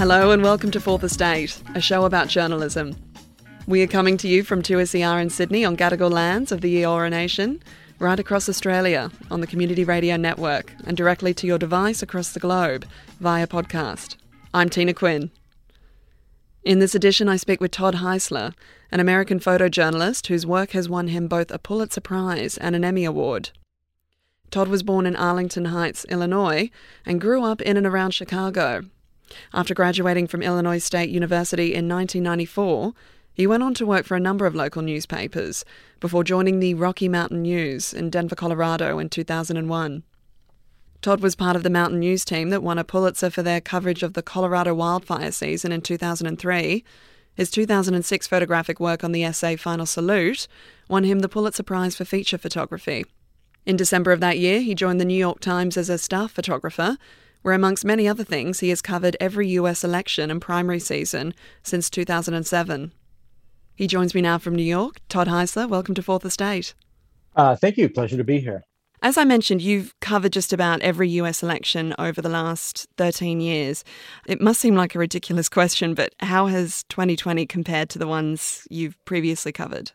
Hello and welcome to Fourth Estate, a show about journalism. We are coming to you from 2SER in Sydney on Gadigal lands of the Eora Nation, right across Australia on the Community Radio Network, and directly to your device across the globe via podcast. I'm Tina Quinn. In this edition, I speak with Todd Heisler, an American photojournalist whose work has won him both a Pulitzer Prize and an Emmy Award. Todd was born in Arlington Heights, Illinois, and grew up in and around Chicago, after graduating from Illinois State University in 1994, he went on to work for a number of local newspapers before joining the Rocky Mountain News in Denver, Colorado in 2001. Todd was part of the Mountain News team that won a Pulitzer for their coverage of the Colorado wildfire season in 2003. His 2006 photographic work on the essay Final Salute won him the Pulitzer Prize for feature photography. In December of that year, he joined the New York Times as a staff photographer where, amongst many other things, he has covered every US election and primary season since 2007. He joins me now from New York. Todd Heisler, welcome to Fourth Estate. Uh, thank you. Pleasure to be here. As I mentioned, you've covered just about every US election over the last 13 years. It must seem like a ridiculous question, but how has 2020 compared to the ones you've previously covered?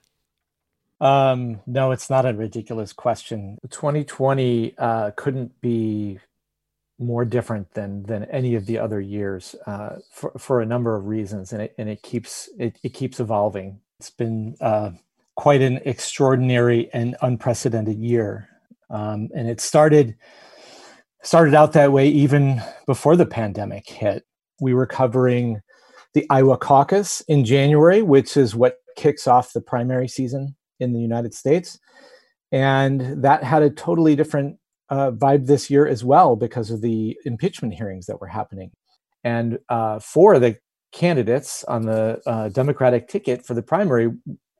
Um, no, it's not a ridiculous question. 2020 uh, couldn't be more different than than any of the other years uh, for for a number of reasons, and it and it keeps it, it keeps evolving. It's been uh, quite an extraordinary and unprecedented year, um, and it started started out that way even before the pandemic hit. We were covering the Iowa caucus in January, which is what kicks off the primary season in the United States, and that had a totally different uh, vibe this year as well because of the impeachment hearings that were happening. And uh, four of the candidates on the uh, Democratic ticket for the primary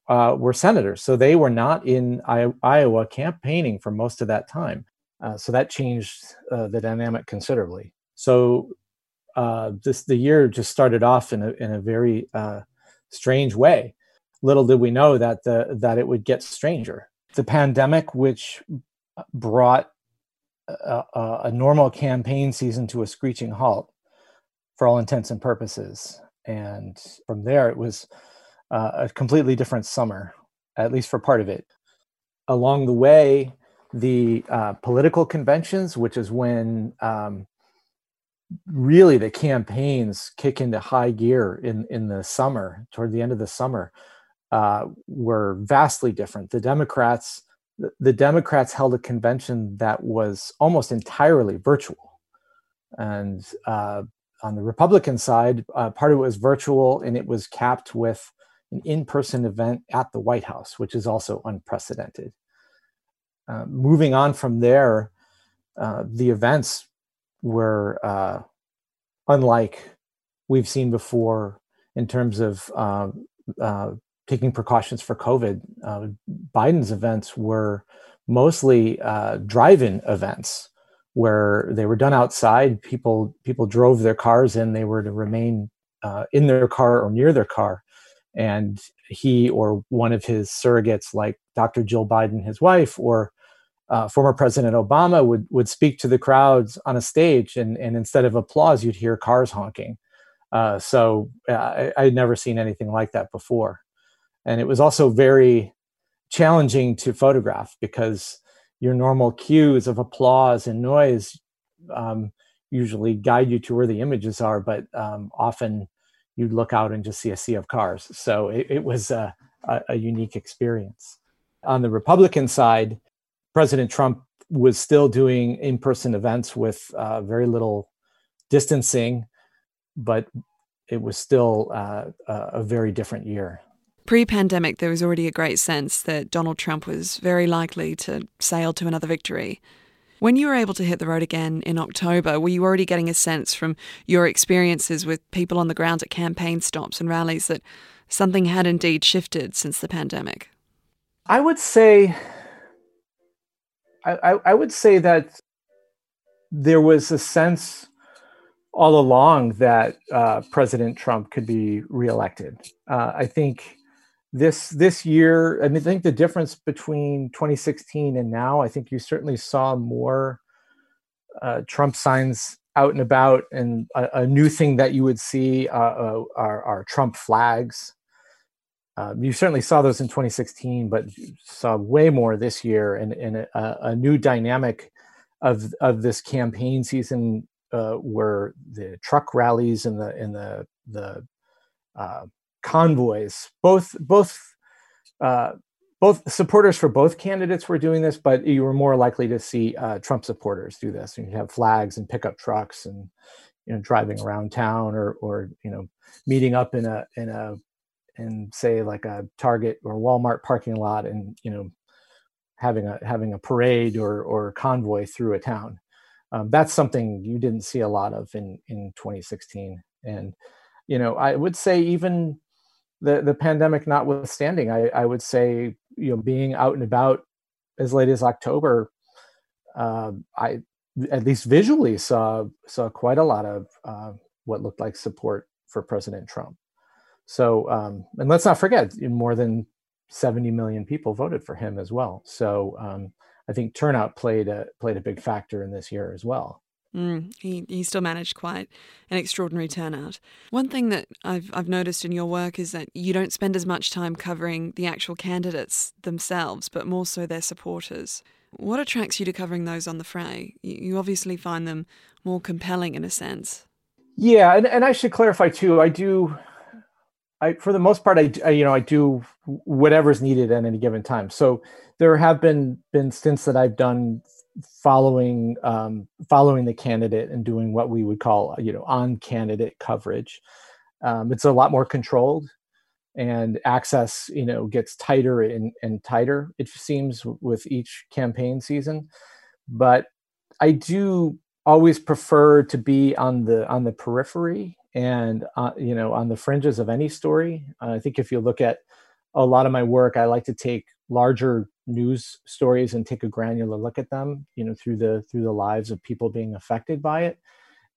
uh, were senators. So they were not in I- Iowa campaigning for most of that time. Uh, so that changed uh, the dynamic considerably. So this the year just started off in a in a very strange way. Little did we know that the that it would get stranger. The pandemic, which brought a, a, normal campaign season to a screeching halt for all intents and purposes. And from there, it was uh, a completely different summer, at least for part of it. Along the way, the uh, political conventions, which is when um, really the campaigns kick into high gear in, in the summer, toward the end of the summer, uh, were vastly different. The Democrats the Democrats held a convention that was almost entirely virtual. And uh, on the Republican side, uh, part of it was virtual and it was capped with an in person event at the White House, which is also unprecedented. Uh, moving on from there, uh, the events were uh, unlike we've seen before in terms of uh, taking precautions for COVID. Uh, Biden's events were mostly uh, drive-in events where they were done outside. People people drove their cars in. They were to remain uh, in their car or near their car, and he or one of his surrogates, like Dr. Jill Biden, his wife, or uh, former President Obama, would would speak to the crowds on a stage, and and instead of applause, you'd hear cars honking. Uh, so uh, I, I had never seen anything like that before and it was also very challenging to photograph because your normal cues of applause and noise um, usually guide you to where the images are, but um, often you'd look out and just see a sea of cars. So it, it was a, a, a unique experience. On the Republican side, President Trump was still doing in-person events with uh, very little distancing, but it was still uh, a very different year. Pre pandemic, there was already a great sense that Donald Trump was very likely to sail to another victory. When you were able to hit the road again in October, were you already getting a sense from your experiences with people on the ground at campaign stops and rallies that something had indeed shifted since the pandemic? I would say, I, I would say that there was a sense all along that uh, President Trump could be reelected. Uh, I think this this year, and I think the difference between 2016 and now, I think you certainly saw more uh, Trump signs out and about, and a, a new thing that you would see uh, uh, are, are, Trump flags. Um, you certainly saw those in 2016, but saw way more this year, and, and a, a new dynamic of of this campaign season uh, the truck rallies and the and the the uh, convoys. Both both uh, both supporters for both candidates were doing this, but you were more likely to see uh, Trump supporters do this. You have flags and pickup trucks and you know driving around town or or you know meeting up in a in a in say like a Target or Walmart parking lot and you know having a having a parade or or convoy through a town um, that's something you didn't see a lot of in in 2016 and you know i would say even the the pandemic notwithstanding i i would say you know being out and about as late as october uh, i at least visually saw saw quite a lot of uh, what looked like support for president trump so um, and let's not forget more than 70 million people voted for him as well so um, I think turnout played a played a big factor in this year as well. Mm, he, he still managed quite an extraordinary turnout. One thing that I've, I've noticed in your work is that you don't spend as much time covering the actual candidates themselves, but more so their supporters. What attracts you to covering those on the fray? You, obviously find them more compelling in a sense. Yeah, and, and I should clarify too. I do, I for the most part, I, I you know I do whatever's needed at any given time. So there have been been stints that I've done following um, following the candidate and doing what we would call you know on candidate coverage. Um, it's a lot more controlled, and access you know gets tighter and, and tighter. It seems with each campaign season, but I do always prefer to be on the on the periphery and uh, you know on the fringes of any story. Uh, I think if you look at a lot of my work, I like to take larger news stories and take a granular look at them you know through the through the lives of people being affected by it.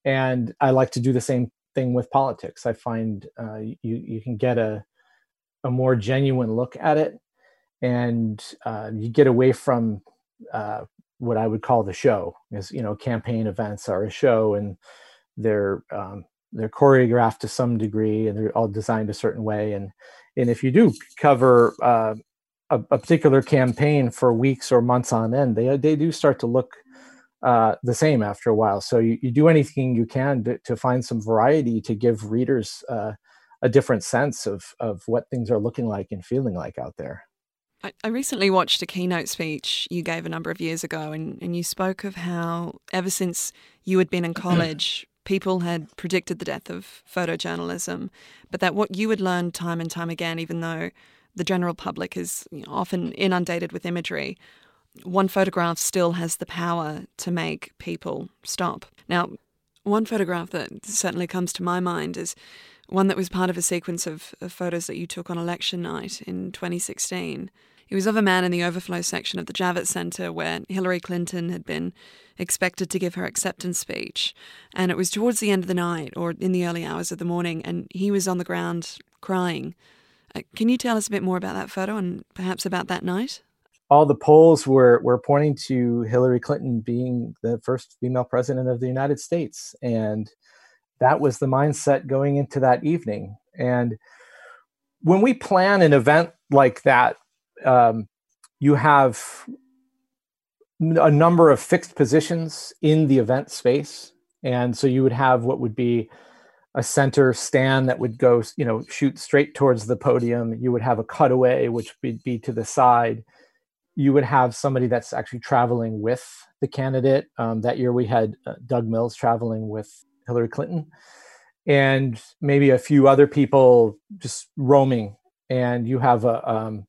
And i like to do the same thing with politics. I find uh, you you can get a a more genuine look at it and uh, you get away from uh, what i would call the show is you know campaign events are a show and they're um, they're choreographed to some degree and they're all designed a certain way. And and if you do cover uh, a, a, particular campaign for weeks or months on end, they they do start to look uh, the same after a while. So you, you do anything you can to, to find some variety to give readers uh, a different sense of of what things are looking like and feeling like out there. I, I recently watched a keynote speech you gave a number of years ago, and, and you spoke of how ever since you had been in college, people had predicted the death of photojournalism, but that what you had learned time and time again, even though the general public is often inundated with imagery, one photograph still has the power to make people stop. Now, one photograph that certainly comes to my mind is one that was part of a sequence of, of, photos that you took on election night in 2016. It was of a man in the overflow section of the Javits Center where Hillary Clinton had been expected to give her acceptance speech. And it was towards the end of the night or in the early hours of the morning, and he was on the ground crying uh, can you tell us a bit more about that photo and perhaps about that night? All the polls were, were pointing to Hillary Clinton being the first female president of the United States. And that was the mindset going into that evening. And when we plan an event like that, um, you have a number of fixed positions in the event space. And so you would have what would be a center stand that would go, you know, shoot straight towards the podium. You would have a cutaway, which would be to the side. You would have somebody that's actually traveling with the candidate. Um, that year we had uh, Doug Mills traveling with Hillary Clinton, and maybe a few other people just roaming. And you have a um,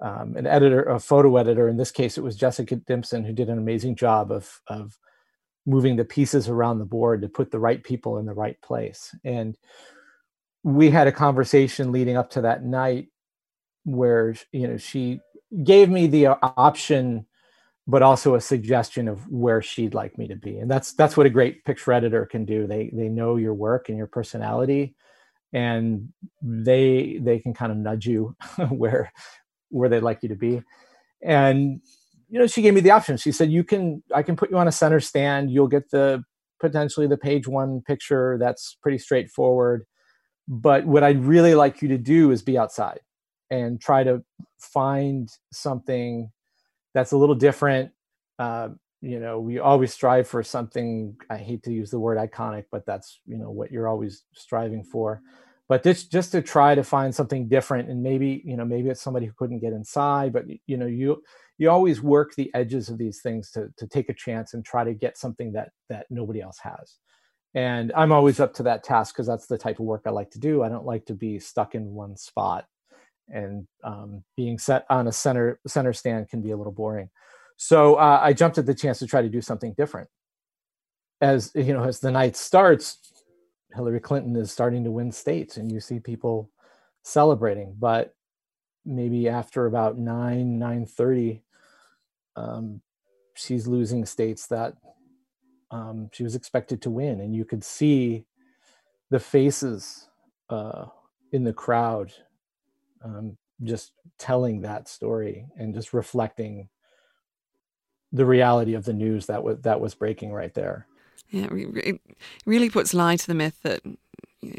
um, an editor, a photo editor. In this case, it was Jessica Dimson who did an amazing job of of moving the pieces around the board to put the right people in the right place. And we had a conversation leading up to that night where you know she gave me the uh, option but also a suggestion of where she'd like me to be. And that's that's what a great picture editor can do. They they know your work and your personality and they they can kind of nudge you where where they'd like you to be. And you know, she gave me the option. She said, "You can, I can put you on a center stand. You'll get the potentially the page one picture. That's pretty straightforward. But what I'd really like you to do is be outside and try to find something that's a little different. Uh, you know, we always strive for something. I hate to use the word iconic, but that's you know what you're always striving for but just just to try to find something different and maybe you know maybe it's somebody who couldn't get inside but you know you you always work the edges of these things to to take a chance and try to get something that that nobody else has. And i'm always up to that task because that's the type of work i like to do. I don't like to be stuck in one spot. And um, being set on a center center stand can be a little boring. So uh, i jumped at the chance to try to do something different. As you know as the night starts Hillary Clinton is starting to win states and you see people celebrating. But maybe after about 9, 9.30, um, she's losing states that um, she was expected to win. And you could see the faces uh, in the crowd um, just telling that story and just reflecting the reality of the news that was that was breaking right there. Yeah, it really puts lie to the myth that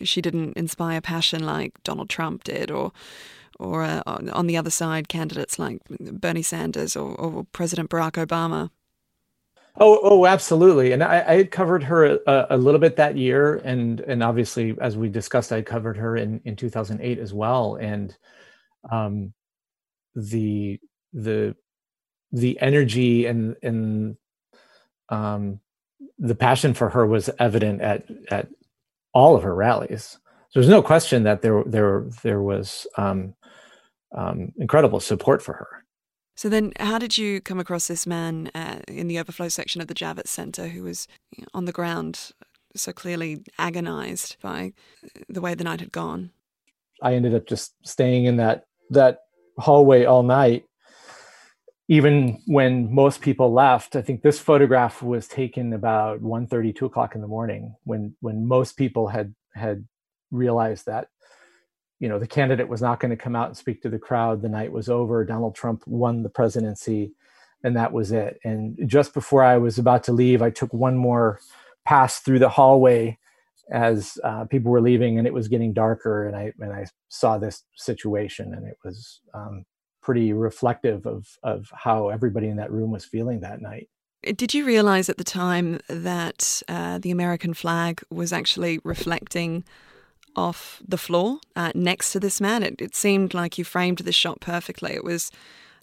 she didn't inspire passion like Donald Trump did, or or uh, on the other side, candidates like Bernie Sanders or, or President Barack Obama. Oh, oh, absolutely. And I, I had covered her a, a, little bit that year, and and obviously, as we discussed, I covered her in in 2008 as well. And um, the the the energy and and um, the passion for her was evident at at all of her rallies. So there's no question that there there there was um, um, incredible support for her. So then, how did you come across this man uh, in the overflow section of the Javits Center who was on the ground, so clearly agonized by the way the night had gone? I ended up just staying in that that hallway all night even when most people left i think this photograph was taken about 1.30 2 o'clock in the morning when when most people had had realized that you know the candidate was not going to come out and speak to the crowd the night was over donald trump won the presidency and that was it and just before i was about to leave i took one more pass through the hallway as uh, people were leaving and it was getting darker and i and i saw this situation and it was um, pretty reflective of of how everybody in that room was feeling that night. Did you realize at the time that uh, the American flag was actually reflecting off the floor uh, next to this man? It, it seemed like you framed the shot perfectly. It was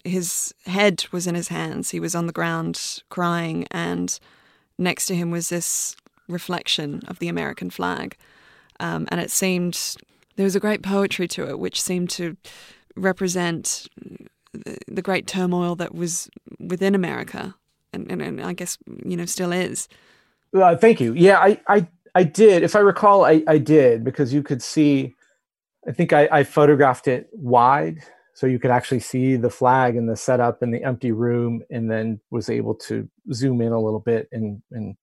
his head was in his hands. He was on the ground crying, and next to him was this reflection of the American flag. Um, and it seemed there was a great poetry to it, which seemed to represent the, great turmoil that was within America, and, and, and I guess you know still is. Uh, thank you. Yeah, I, I I did. If I recall, I, I did because you could see. I think I, I photographed it wide, so you could actually see the flag and the setup in the empty room, and then was able to zoom in a little bit and and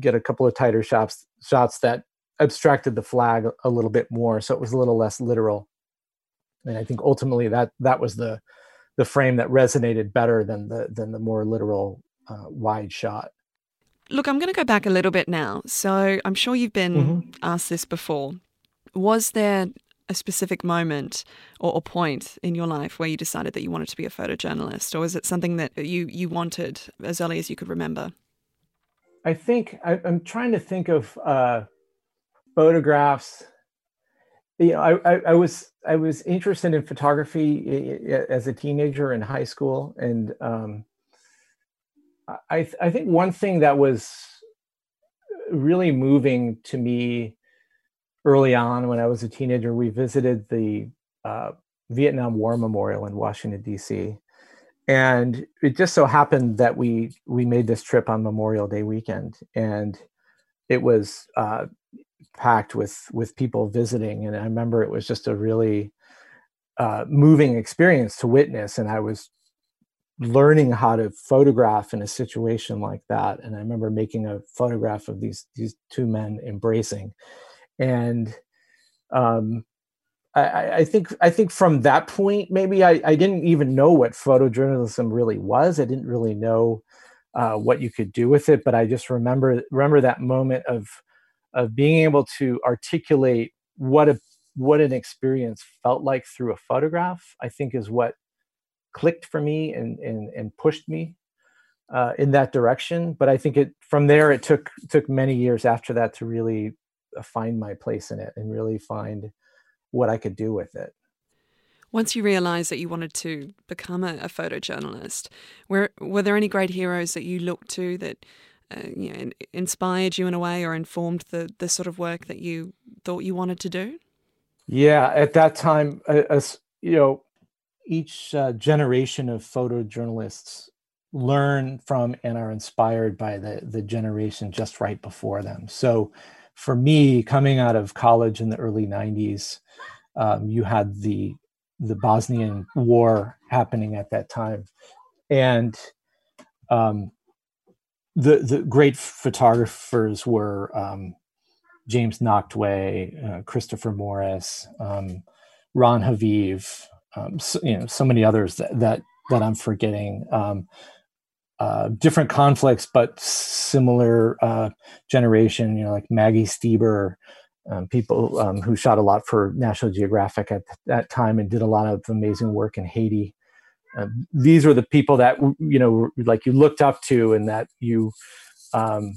get a couple of tighter shots shots that abstracted the flag a little bit more, so it was a little less literal and I think ultimately that that was the the frame that resonated better than the than the more literal uh, wide shot. Look, I'm going to go back a little bit now. So I'm sure you've been mm-hmm. asked this before. Was there a specific moment or, or point in your life where you decided that you wanted to be a photojournalist, or was it something that you you wanted as early as you could remember? I think I, am trying to think of uh, photographs you know I, I, I was i was interested in photography as a teenager in high school and um, i i think one thing that was really moving to me early on when i was a teenager we visited the uh, vietnam war memorial in washington d.c and it just so happened that we we made this trip on memorial day weekend. And it was uh, packed with with people visiting. And i remember it was just a really uh, moving experience to witness. And i was learning how to photograph in a situation like that and i remember making a photograph of these these two men embracing and um, I, I, think I think from that point, maybe I, I, didn't even know what photojournalism really was. I didn't really know uh, what you could do with it, but I just remember remember that moment of of being able to articulate what a what an experience felt like through a photograph. I think is what clicked for me and and, and pushed me uh, in that direction. But I think it from there it took took many years after that to really uh, find my place in it and really find what I could do with it. Once you realized that you wanted to become a, a photojournalist, were were there any great heroes that you looked to that uh, you know, inspired you in a way or informed the the sort of work that you thought you wanted to do? Yeah, at that time, as you know, each uh, generation of photojournalists learn from and are inspired by the the generation just right before them. So, for me, coming out of college in the early '90s, um, you had the the Bosnian War happening at that time, and um, the the great photographers were um, James Nachtwey, uh, Christopher Morris, um, Ron Haviv, um, so, you know, so many others that that, that I'm forgetting. Um, uh, different conflicts, but similar uh, generation. You know, like Maggie Steber, um, people um, who shot a lot for National Geographic at that time and did a lot of amazing work in Haiti. Uh, these were the people that you know, like you looked up to, and that you, um,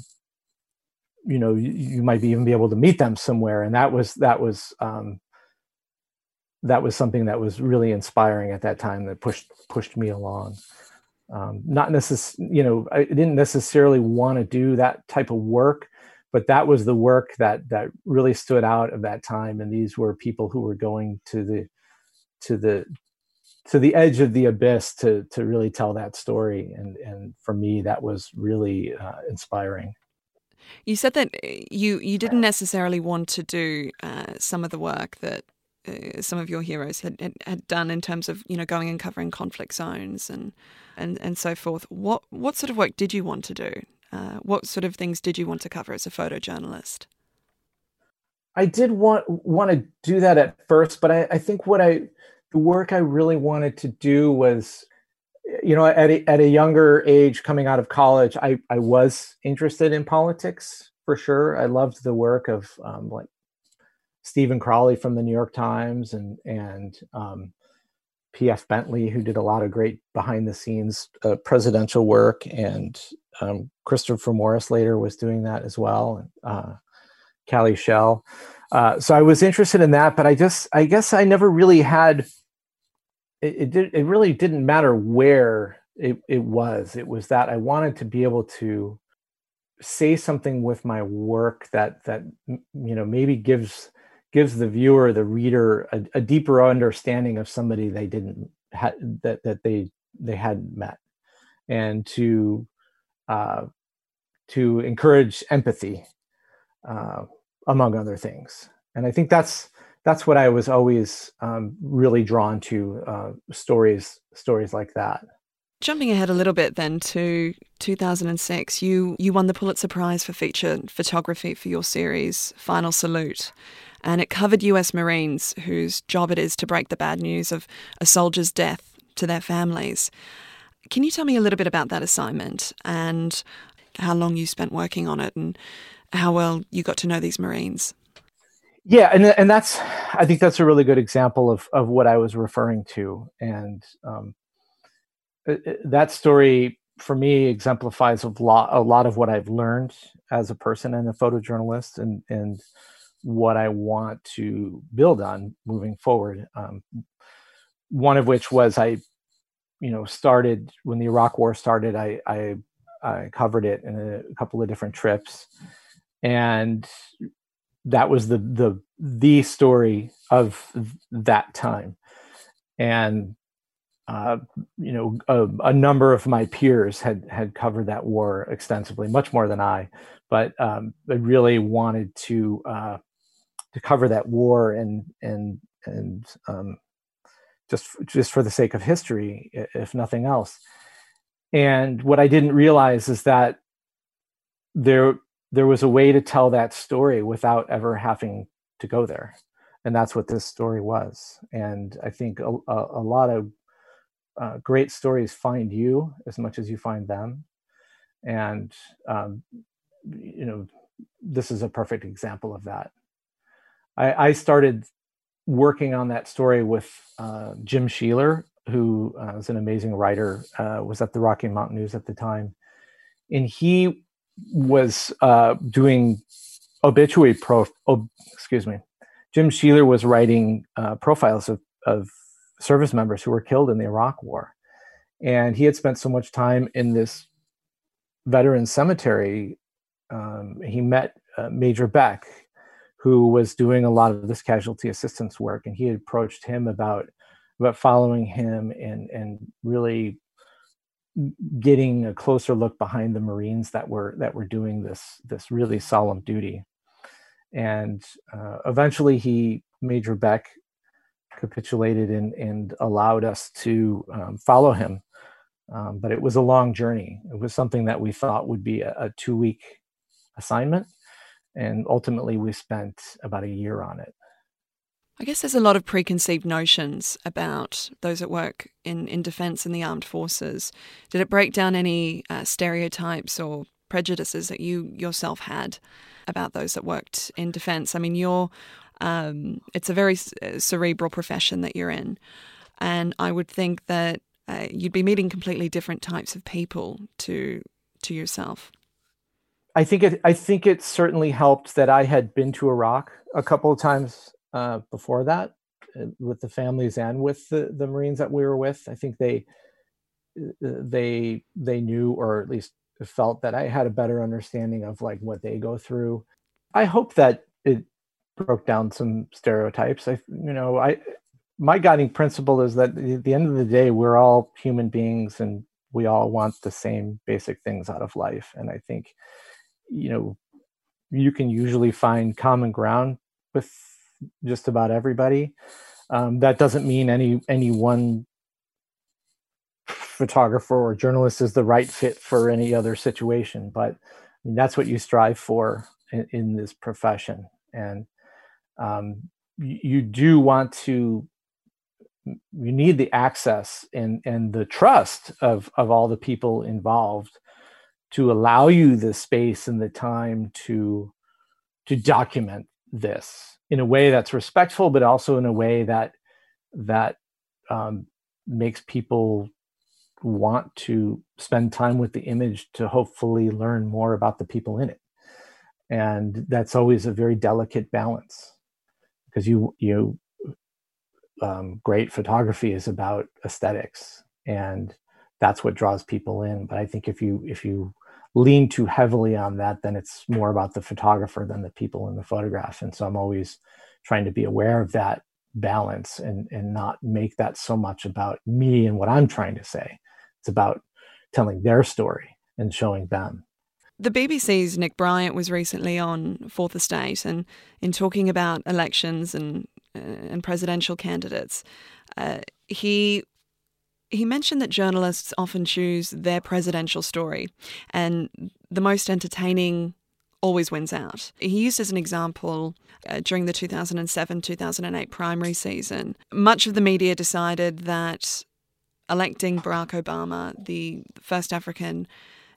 you know, you, might even be able to meet them somewhere. And that was that was um, that was something that was really inspiring at that time that pushed pushed me along. Um, not necessarily, you know, I didn't necessarily want to do that type of work but that was the work that that really stood out of that time. And these were people who were going to the to the to the edge of the abyss to to really tell that story. And and for me that was really uh, inspiring. You said that uh, you you didn't necessarily want to do uh, some of the work that uh, some of your heroes had, had, had done in terms of you know going and covering conflict zones and and and so forth. What what sort of work did you want to do? Uh, what sort of things did you want to cover as a photojournalist? I did want want to do that at first, but I, I think what I the work I really wanted to do was, you know, at a, at a younger age, coming out of college, I I was interested in politics for sure. I loved the work of um, like Stephen Crowley from the New York Times and and um, P.F. Bentley, who did a lot of great behind the scenes uh, presidential work, and um, Christopher Morris later was doing that as well, and uh, Callie Shell. Uh, so I was interested in that, but I just, I guess I never really had. It, it did. It really didn't matter where it, it was. It was that I wanted to be able to say something with my work that that you know maybe gives gives the viewer, the reader, a, a deeper understanding of somebody they didn't ha- that that they they hadn't met, and to uh, to encourage empathy, uh, among other things. And I think that's that's what I was always um, really drawn to uh, stories stories like that. Jumping ahead a little bit then to 2006, you you won the Pulitzer Prize for feature photography for your series Final Salute and it covered US Marines whose job it is to break the bad news of a soldier's death to their families. Can you tell me a little bit about that assignment and how long you spent working on it and how well you got to know these Marines? Yeah, and and that's I think that's a really good example of of what I was referring to, and um, that story for me exemplifies a lot a lot of what I've learned as a person and a photojournalist, and and what I want to build on moving forward. Um, one of which was I, you know, started when the Iraq War started. I I, I covered it in a couple of different trips, and that was the the the story of that time and uh, you know a, a, number of my peers had had covered that war extensively much more than i but um, i really wanted to uh, to cover that war and and and um, just just for the sake of history if nothing else. And what i didn't realize is that there there was a way to tell that story without ever having to go there. And that's what this story was. And i think a, a, a lot of uh, great stories find you as much as you find them. And um, you know this is a perfect example of that i, I started working on that story with uh, jim sheeler who uh, was an amazing writer uh, was at the rocky mountain news at the time and he was uh, doing obituary pro. Oh, excuse me. Jim Sheeler was writing uh, profiles of, of service members who were killed in the Iraq War, and he had spent so much time in this veteran cemetery. Um, he met uh, Major Beck, who was doing a lot of this casualty assistance work, and he approached him about about following him and and really getting a closer look behind the Marines that were that were doing this this really solemn duty. And uh, eventually, he Major Beck capitulated and, and allowed us to um, follow him. Um, but it was a long journey. It was something that we thought would be a, a two week assignment, and ultimately we spent about a year on it. I guess there's a lot of preconceived notions about those that work in, in defence and the armed forces. Did it break down any uh, stereotypes or prejudices that you yourself had about those that worked in defence? I mean, you're um, it's a very uh, cerebral profession that you're in, and I would think that uh, you'd be meeting completely different types of people to to yourself. I think it. I think it certainly helped that I had been to Iraq a couple of times uh, before that uh, with the families and with the, the Marines that we were with. I think they uh, they they knew or at least felt that I had a better understanding of like what they go through. I hope that it broke down some stereotypes. I you know I my guiding principle is that at the end of the day we're all human beings and we all want the same basic things out of life and I think you know you can usually find common ground with just about everybody. Um, that doesn't mean any any one photographer or journalist is the right fit for any other situation, but that's what you strive for in, in this profession, and um, you, you do want to you need the access and and the trust of of all the people involved to allow you the space and the time to to document this in a way that's respectful, but also in a way that that um, makes people want to spend time with the image to hopefully learn more about the people in it. And that's always a very delicate balance because you you um, great photography is about aesthetics and that's what draws people in. But I think if you if you lean too heavily on that, then it's more about the photographer than the people in the photograph. And so I'm always trying to be aware of that balance and and not make that so much about me and what I'm trying to say. It's about telling their story and showing them. The BBC's Nick Bryant was recently on Fourth Estate and in talking about elections and uh, and presidential candidates, uh, he he mentioned that journalists often choose their presidential story, and the most entertaining always wins out. He used as an example uh, during the 2007 2008 primary season, much of the media decided that electing Barack Obama, the first African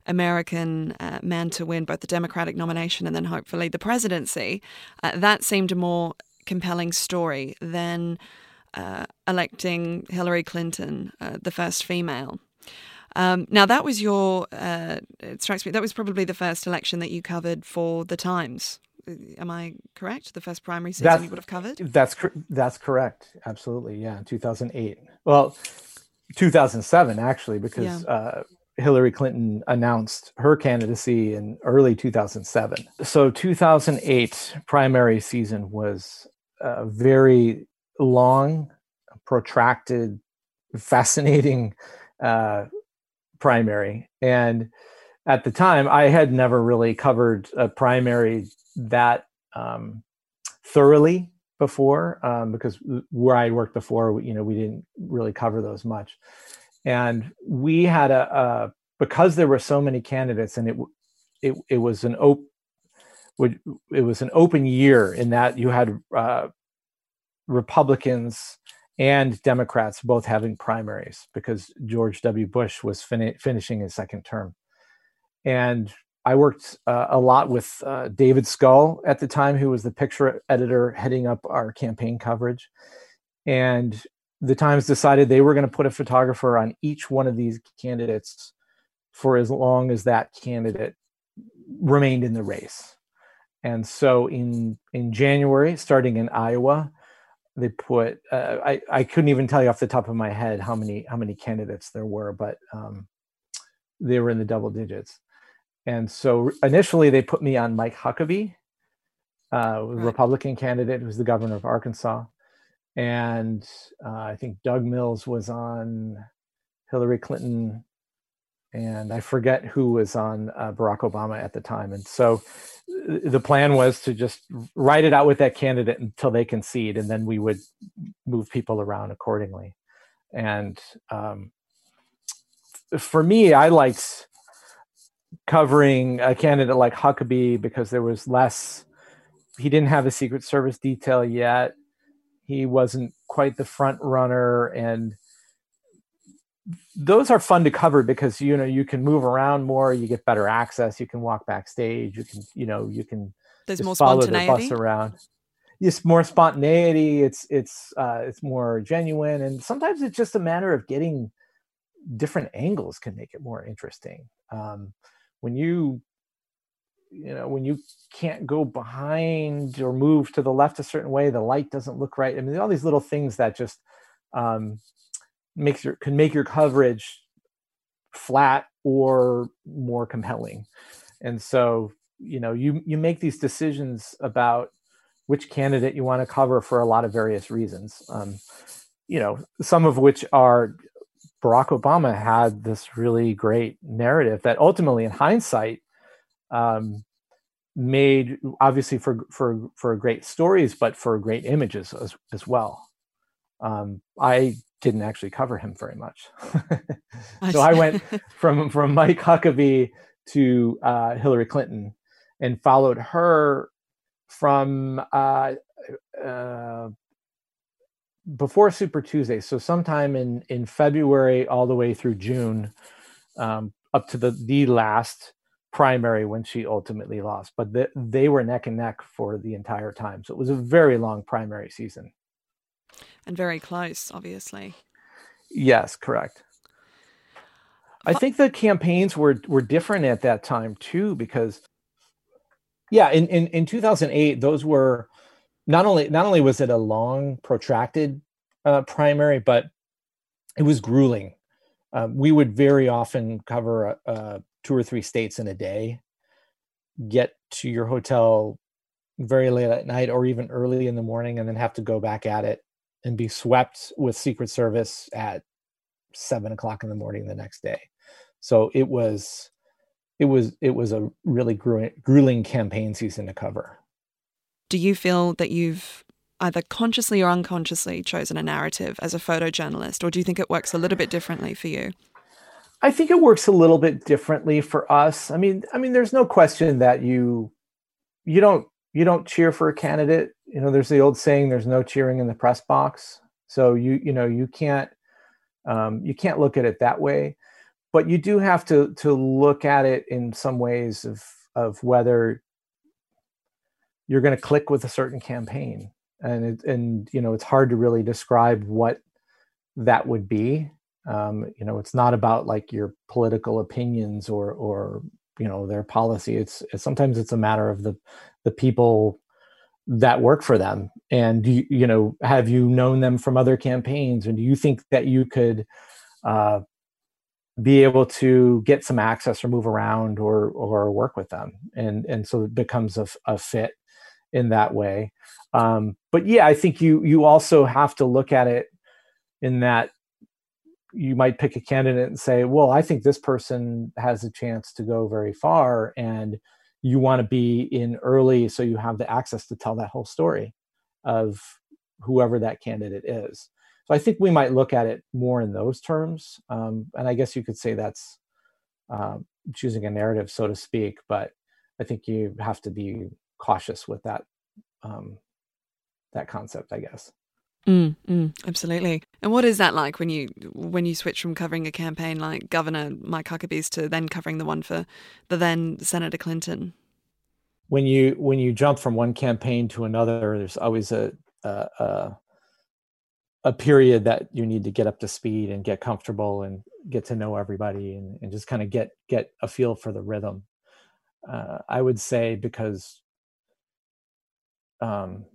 American uh, man to win both the Democratic nomination and then hopefully the presidency, uh, that seemed a more compelling story than uh, electing Hillary Clinton, uh, the first female. Um, now, that was your, uh, it strikes me, that was probably the first election that you covered for The Times, Am I correct? The first primary season that's, you would have covered? That's that's correct. Absolutely, yeah. 2008. Well, 2007 actually, because yeah. uh, Hillary Clinton announced her candidacy in early 2007. So 2008 primary season was a very long, protracted, fascinating uh, primary. And at the time, I had never really covered a primary that um, thoroughly before um, because where I worked before, you know, we didn't really cover those much. And we had a, a because there were so many candidates, and it it it was an open it was an open year in that you had uh, Republicans and Democrats both having primaries because George W. Bush was fin- finishing his second term. And I worked uh, a lot with uh, David Scull at the time, who was the picture editor heading up our campaign coverage. And the Times decided they were going to put a photographer on each one of these candidates for as long as that candidate remained in the race. And so in in January, starting in Iowa, they put uh, I I couldn't even tell you off the top of my head how many how many candidates there were, but um, they were in the double digits. And so initially they put me on Mike Huckabee, uh, right. Republican candidate who's the governor of Arkansas, and uh, I think Doug Mills was on Hillary Clinton, and I forget who was on uh, Barack Obama at the time. And so the plan was to just write it out with that candidate until they concede, and then we would move people around accordingly. And um, for me, I liked covering a candidate like Huckabee because there was less. He didn't have a Secret Service detail yet. He wasn't quite the front runner, and those are fun to cover because you know you can move around more you get better access you can walk backstage you can you know you can there's more follow spontaneity the bus around. It's more spontaneity it's it's uh it's more genuine and sometimes it's just a matter of getting different angles can make it more interesting. Um when you you know when you can't go behind or move to the left a certain way the light doesn't look right. I mean all these little things that just um makes your can make your coverage flat or more compelling. And so you know you you make these decisions about which candidate you want to cover for a lot of various reasons um, you know some of which are barack obama had this really great narrative that ultimately in hindsight um, made obviously for for for great stories but for great images as, as well. Um, i didn't actually cover him very much. so I went from from Mike Huckabee to uh, Hillary Clinton and followed her from uh, uh, before Super Tuesday. So sometime in in February all the way through June, um, up to the the last primary when she ultimately lost. But the, they were neck and neck for the entire time. So it was a very long primary season and very close, obviously. Yes, correct. I think the campaigns were were different at that time too, because yeah, in, in, in 2008, those were not only not only was it a long, protracted uh, primary, but it was grueling. Um, we would very often cover uh, two or three states in a day, get to your hotel very late at night or even early in the morning, and then have to go back at it and be swept with Secret Service at seven o'clock in the morning the next day. So it was, it was, it was a really grueling, grueling campaign season to cover. Do you feel that you've either consciously or unconsciously chosen a narrative as a photojournalist, or do you think it works a little bit differently for you? I think it works a little bit differently for us. I mean, I mean, there's no question that you you don't you don't cheer for a candidate. You know there's the old saying there's no cheering in the press box. So you you know you can't um, you can't look at it that way. But you do have to to look at it in some ways of of whether you're going to click with a certain campaign. And it, and you know it's hard to really describe what that would be. Um, you know it's not about like your political opinions or or you know their policy. It's, it's sometimes it's a matter of the the people that work for them? And you, you know have you known them from other campaigns? And do you think that you could uh, be able to get some access or move around or or work with them? And and so it becomes a, a fit in that way. Um, but yeah i think you you also have to look at it in that you might pick a candidate and say well i think this person has a chance to go very far and you want to be in early so you have the access to tell that whole story of whoever that candidate is so I think we might look at it more in those terms. Um, and I guess you could say that's um, choosing a narrative, so to speak. But I think you have to be cautious with that um, that concept, I guess. Mm, mm, absolutely. And what is that like when you when you switch from covering a campaign like Governor Mike Huckabee's to then covering the one for the then Senator Clinton? When you when you jump from one campaign to another, there's always a, a, a a period that you need to get up to speed and get comfortable and get to know everybody and, and just kind of get get a feel for the rhythm uh, i would say because um,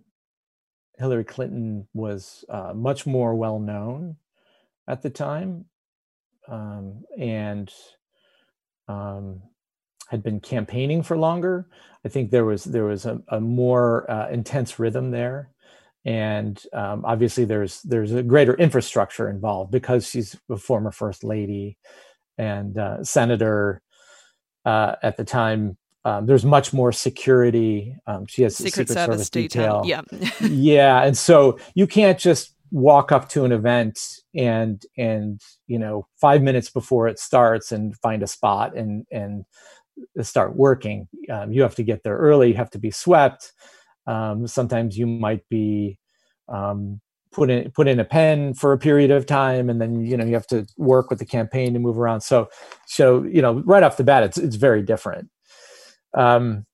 hillary clinton was uh, much more well known at the time um, and um, had been campaigning for longer. I think there was there was a, a more uh, intense rhythm there. And um, obviously there's there's a greater infrastructure involved because she's a former first lady and uh, senator uh, at the time um, there's much more security um, she has secret, secret service, service, detail, detail. yeah yeah and so you can't just walk up to an event and and you know five minutes before it starts and find a spot and and start working um, you have to get there early you have to be swept um, sometimes you might be um, put in put in a pen for a period of time, and then you know you have to work with the campaign to move around. So so you know right off the bat, it's it's very different. Um,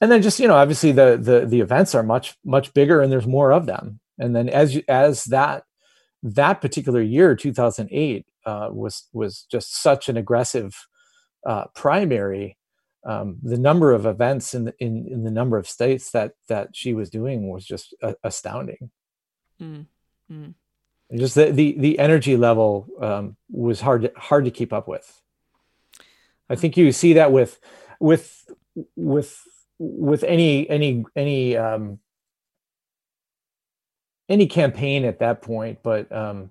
and then just you know obviously the the the events are much much bigger and there's more of them. And then as you, as that that particular year, 2008, uh, was was just such an aggressive uh, primary um, the number of events in the, in, in the number of states that that she was doing was just a- astounding. Mm. Mm. Just the, the the energy level um, was hard to, hard to keep up with. I think you see that with with with with any any any um, any campaign at that point, but um,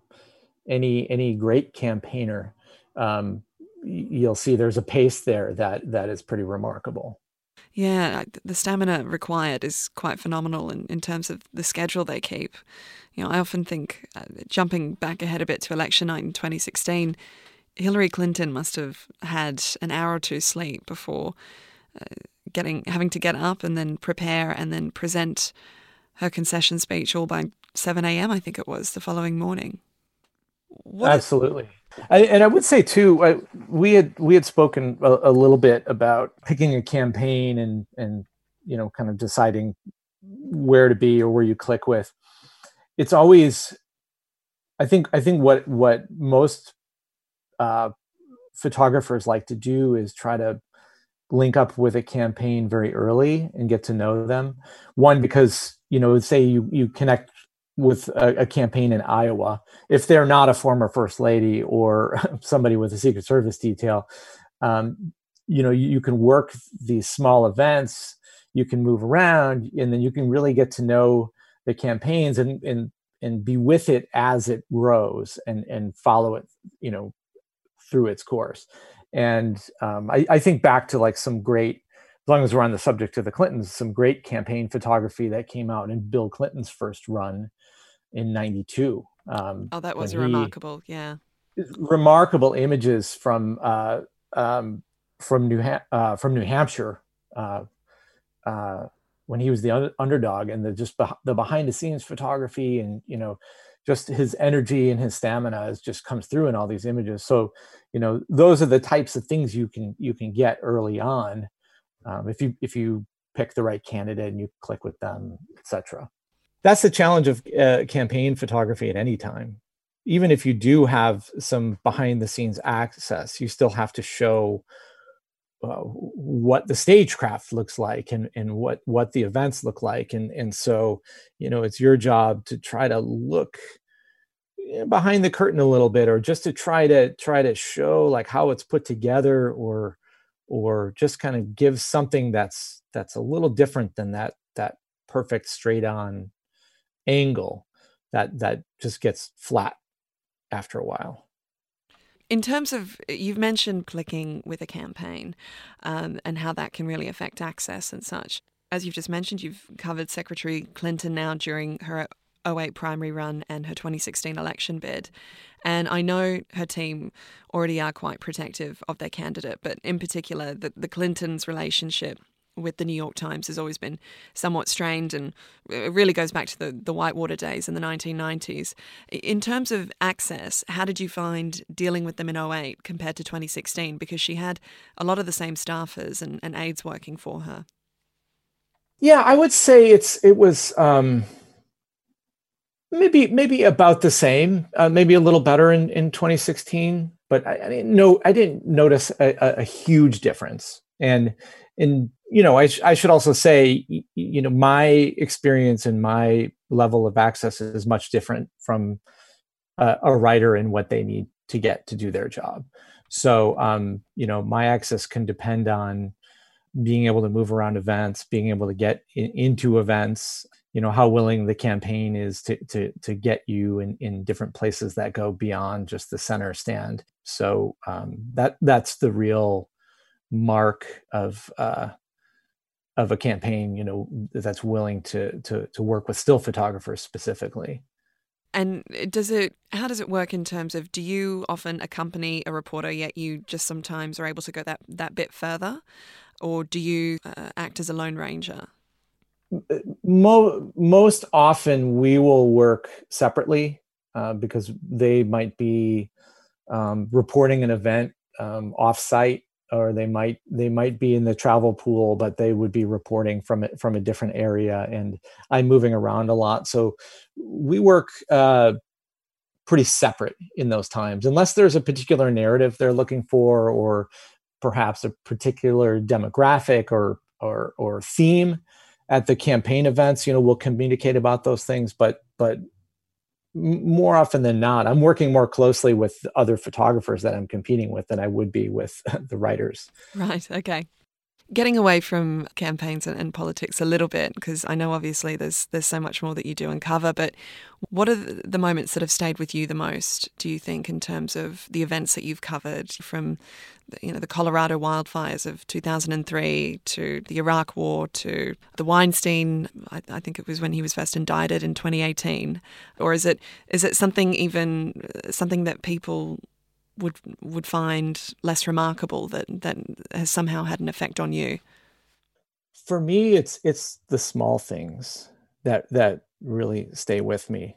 any any great campaigner um, you'll see there's a pace there that that is pretty remarkable. Yeah, the stamina required is quite phenomenal in, in terms of the schedule they keep. You know, I often think, uh, jumping back ahead a bit to election night in 2016, Hillary Clinton must have had an hour or two sleep before uh, getting having to get up and then prepare and then present her concession speech all by 7 a.m. I think it was the following morning. What Absolutely. I, and I would say too, I, we had we had spoken a, a, little bit about picking a campaign and and you know kind of deciding where to be or where you click with. It's always, I think I think what what most uh, photographers like to do is try to link up with a campaign very early and get to know them. One because you know say you you connect with a, a, campaign in Iowa, if they're not a former first lady or somebody with a Secret Service detail, um, you know, you, you, can work these small events, you can move around, and then you can really get to know the campaigns and and and be with it as it grows and and follow it, you know, through its course. And um, I, I think back to like some great as long as we're on the subject of the Clintons, some great campaign photography that came out in Bill Clinton's first run in 92 um, oh that was remarkable yeah remarkable images from uh, um, from new ha- uh, from new hampshire uh, uh when he was the un- underdog and the just be- the behind the scenes photography and you know just his energy and his stamina is just comes through in all these images. So you know those are the types of things you can you can get early on um, if you if you pick the right candidate and you click with them etc that's the challenge of uh, campaign photography at any time. Even if you do have some behind the scenes access you still have to show uh, what the stagecraft looks like and, and what what the events look like. And and so you know it's your job to try to look eh, behind the curtain a little bit or just to try to try to show like how it's put together or or just kind of give something that's that's a little different than that that perfect straight on angle that that just gets flat after a while in terms of, you've mentioned clicking with a campaign um, and how that can really affect access and such. As you've just mentioned, you've covered Secretary Clinton now during her 08 primary run and her 2016 election bid. And I know her team already are quite protective of their candidate, but in particular, the, the Clintons' relationship with the New York Times has always been somewhat strained, and it really goes back to the, the Whitewater days in the 1990s. In terms of access, how did you find dealing with them in 08 compared to 2016? Because she had a lot of the same staffers and, and aides working for her. Yeah, I would say it's it was um, maybe maybe about the same, uh, maybe a little better in, in 2016, but I, I didn't know I didn't notice a, a, huge difference. And and you know, I, sh- I should also say, you know, my experience and my level of access is much different from uh, a writer and what they need to get to do their job. So, um, you know, my access can depend on being able to move around events, being able to get in, into events, you know, how willing the campaign is to to to get you in in different places that go beyond just the center stand. So um, that that's the real mark of uh, of a campaign, you know, that's willing to to to work with still photographers specifically. And does it? How does it work in terms of? Do you often accompany a reporter, yet you just sometimes are able to go that that bit further, or do you uh, act as a lone ranger? Mo- most often, we will work separately uh, because they might be um, reporting an event um, offsite or they might they might be in the travel pool but they would be reporting from it from a different area and i'm moving around a lot. So we work uh, pretty separate in those times. Unless there's a particular narrative they're looking for or perhaps a particular demographic or or or theme at the campaign events you know we'll communicate about those things but but more often than not, I'm working more closely with other photographers that I'm competing with than I would be with the writers. Right. Okay. Getting away from campaigns and, and politics a little bit, because I know obviously there's there's so much more that you do uncover. But what are the, the moments that have stayed with you the most? Do you think in terms of the events that you've covered, from you know the Colorado wildfires of 2003 to the Iraq War to the Weinstein? I, I think it was when he was first indicted in 2018, or is it is it something even something that people would would find less remarkable that that has somehow had an effect on you? For me, it's it's the small things that that really stay with me.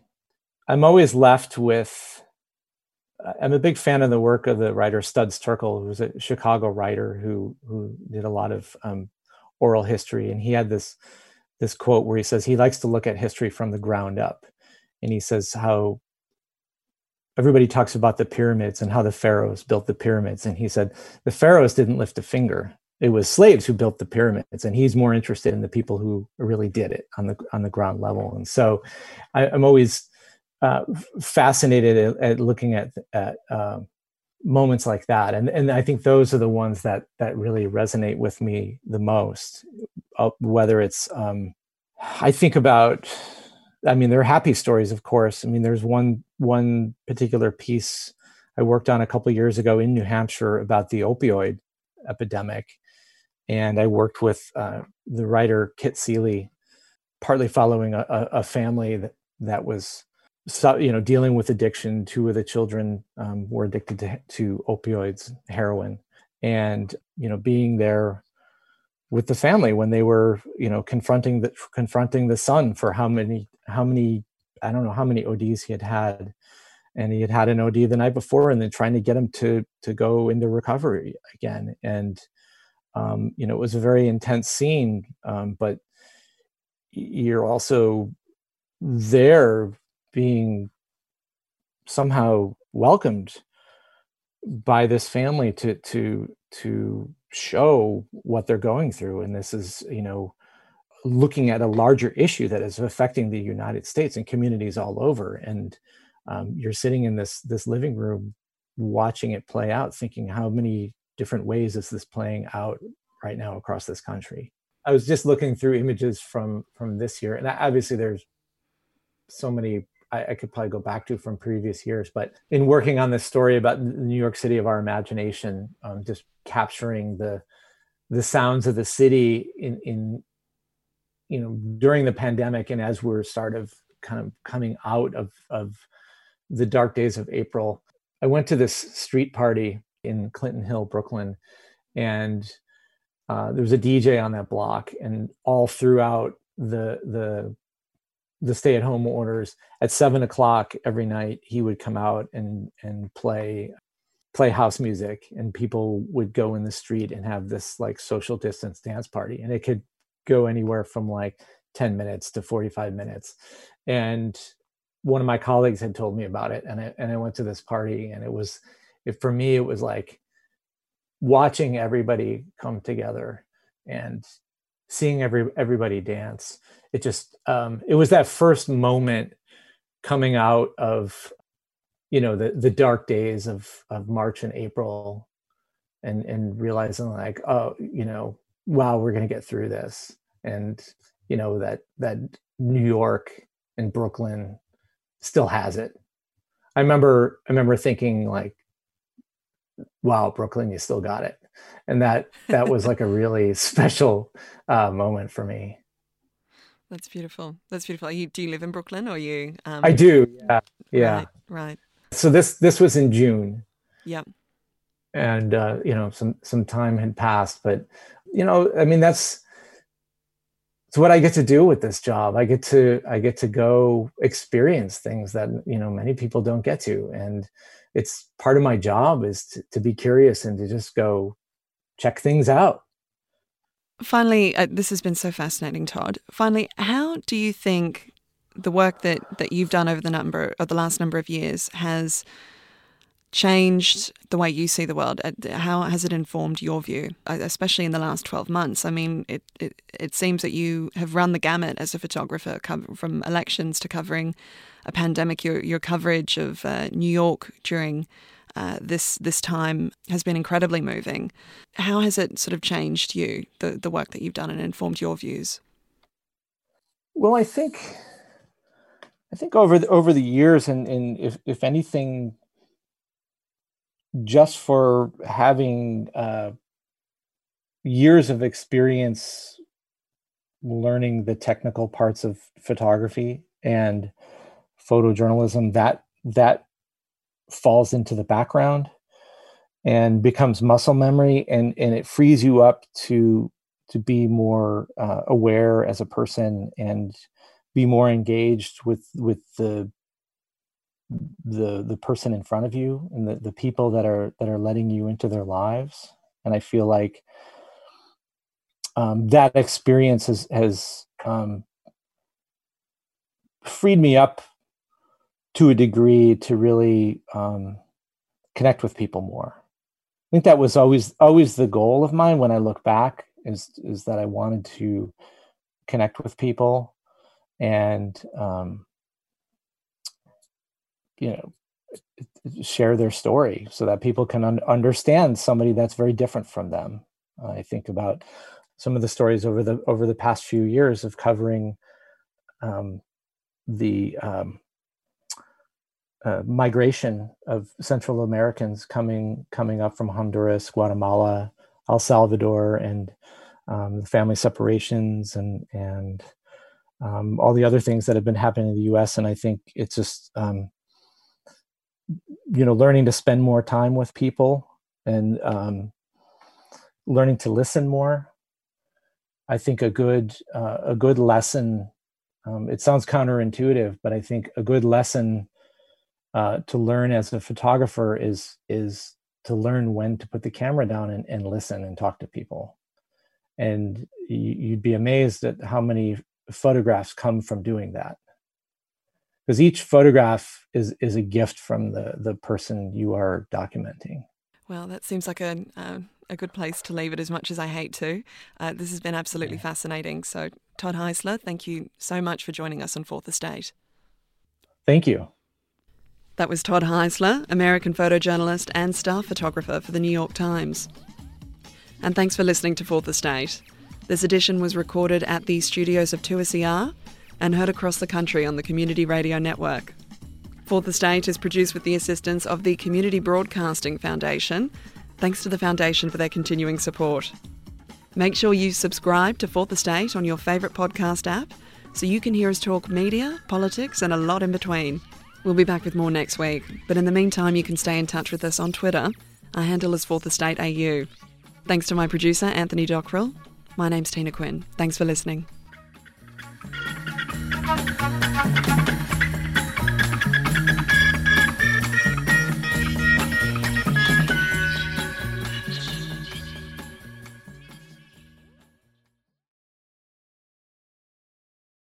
I'm always left with. I'm a big fan of the work of the writer Studs Terkel, who's a Chicago writer who who did a lot of um, oral history, and he had this this quote where he says he likes to look at history from the ground up, and he says how everybody talks about the pyramids and how the pharaohs built the pyramids. And he said the pharaohs didn't lift a finger. It was slaves who built the pyramids and he's more interested in the people who really did it on the on the ground level. And so I, am always uh, fascinated at, at, looking at at uh, moments like that. And and I think those are the ones that that really resonate with me the most uh, whether it's um, I think about I mean, there are happy stories, of course. I mean, there's one one particular piece I worked on a couple years ago in New Hampshire about the opioid epidemic, and I worked with uh, the writer Kit Seelye, partly following a, a family that that was, you know, dealing with addiction. Two of the children um, were addicted to, to opioids, heroin, and you know, being there with the family when they were you know confronting the confronting the son for how many how many I don't know how many ODs he had had, and he had had an OD the night before, and then trying to get him to to go into recovery again. And um, you know, it was a very intense scene, um, but you're also there being somehow welcomed by this family to to to show what they're going through and this is you know looking at a larger issue that is affecting the united states and communities all over and um, you're sitting in this this living room watching it play out thinking how many different ways is this playing out right now across this country? I was just looking through images from from this year and obviously there's so many I, I, could probably go back to from previous years. But in working on this story about the New York City of our imagination, um, just capturing the the sounds of the city in in you know during the pandemic and as we're sort of kind of coming out of of the dark days of April, I went to this street party in Clinton Hill, Brooklyn, and uh, there was a DJ on that block, and all throughout the the the stay at home orders. At seven o'clock every night he would come out and and play play house music and people would go in the street and have this like social distance dance party. And it could go anywhere from like 10 minutes to 45 minutes. And one of my colleagues had told me about it and I, and I went to this party and it was it, for me it was like watching everybody come together and seeing every everybody dance. It just um, it was that first moment coming out of you know the the dark days of of March and April and and realizing like oh you know wow we're going to get through this. And you know that that New York and Brooklyn still has it. I remember I remember thinking like wow Brooklyn you still got it and that that was like a really special uh, moment for me that's beautiful. That's beautiful. You, do you live in Brooklyn or you? Um... I do. Yeah. Yeah. Right, right. So this this was in June. Yeah. And uh, you know, some some time had passed, but you know, I mean, that's it's what I get to do with this job. I get to I get to go experience things that you know many people don't get to, and it's part of my job is to, to be curious and to just go check things out Finally, uh, this has been so fascinating, Todd. Finally, how do you think the work that, that you've done over the number of the last number of years has changed the way you see the world? Uh, how has it informed your view, uh, especially in the last 12 months? I mean, it, it, it seems that you have run the gamut as a photographer, from elections to covering a pandemic. Your, your coverage of uh, New York during uh, this this time has been incredibly moving. How has it sort of changed you, the the work that you've done, and informed your views? Well, I think I think over the, over the years, and, and if if anything, just for having uh, years of experience learning the technical parts of photography and photojournalism, that that falls into the background and becomes muscle memory and and it frees you up to to be more uh, aware as a person and be more engaged with with the the the person in front of you and the, the people that are that are letting you into their lives. And i feel like um, that experience has has um, freed me up to a degree to really um, connect with people more. I think that was always always the goal of mine when I look back is is that I wanted to connect with people and um, you know share their story so that people can un- understand somebody that's very different from them. Uh, I think about some of the stories over the over the past few years of covering um, the um, uh, migration of Central Americans coming coming up from Honduras, Guatemala, El Salvador, and um, the family separations and and um, all the other things that have been happening in the U.S. And I think it's just um, you know learning to spend more time with people and um, learning to listen more. I think a good uh, a good lesson. Um, it sounds counterintuitive, but I think a good lesson uh, to learn as a photographer is is to learn when to put the camera down and, and listen and talk to people and you'd be amazed at how many photographs come from doing that because each photograph is is a gift from the the person you are documenting Well, that seems like a, uh, a good place to leave it as much as I hate to. Uh, this has been absolutely yeah. fascinating. So, Todd Heisler, thank you so much for joining us on Fourth Estate. Thank you. That was Todd Heisler, American photojournalist and staff photographer for the New York Times. And thanks for listening to Fourth Estate. This edition was recorded at the studios of 2SER and heard across the country on the Community Radio Network. Fourth Estate is produced with the assistance of the Community Broadcasting Foundation. Thanks to the Foundation for their continuing support. Make sure you subscribe to Fourth Estate on your favourite podcast app so you can hear us talk media, politics, and a lot in between. We'll be back with more next week, but in the meantime, you can stay in touch with us on Twitter. Our handle is Fourth Estate AU. Thanks to my producer, Anthony Dockrell. My name's Tina Quinn. Thanks for listening.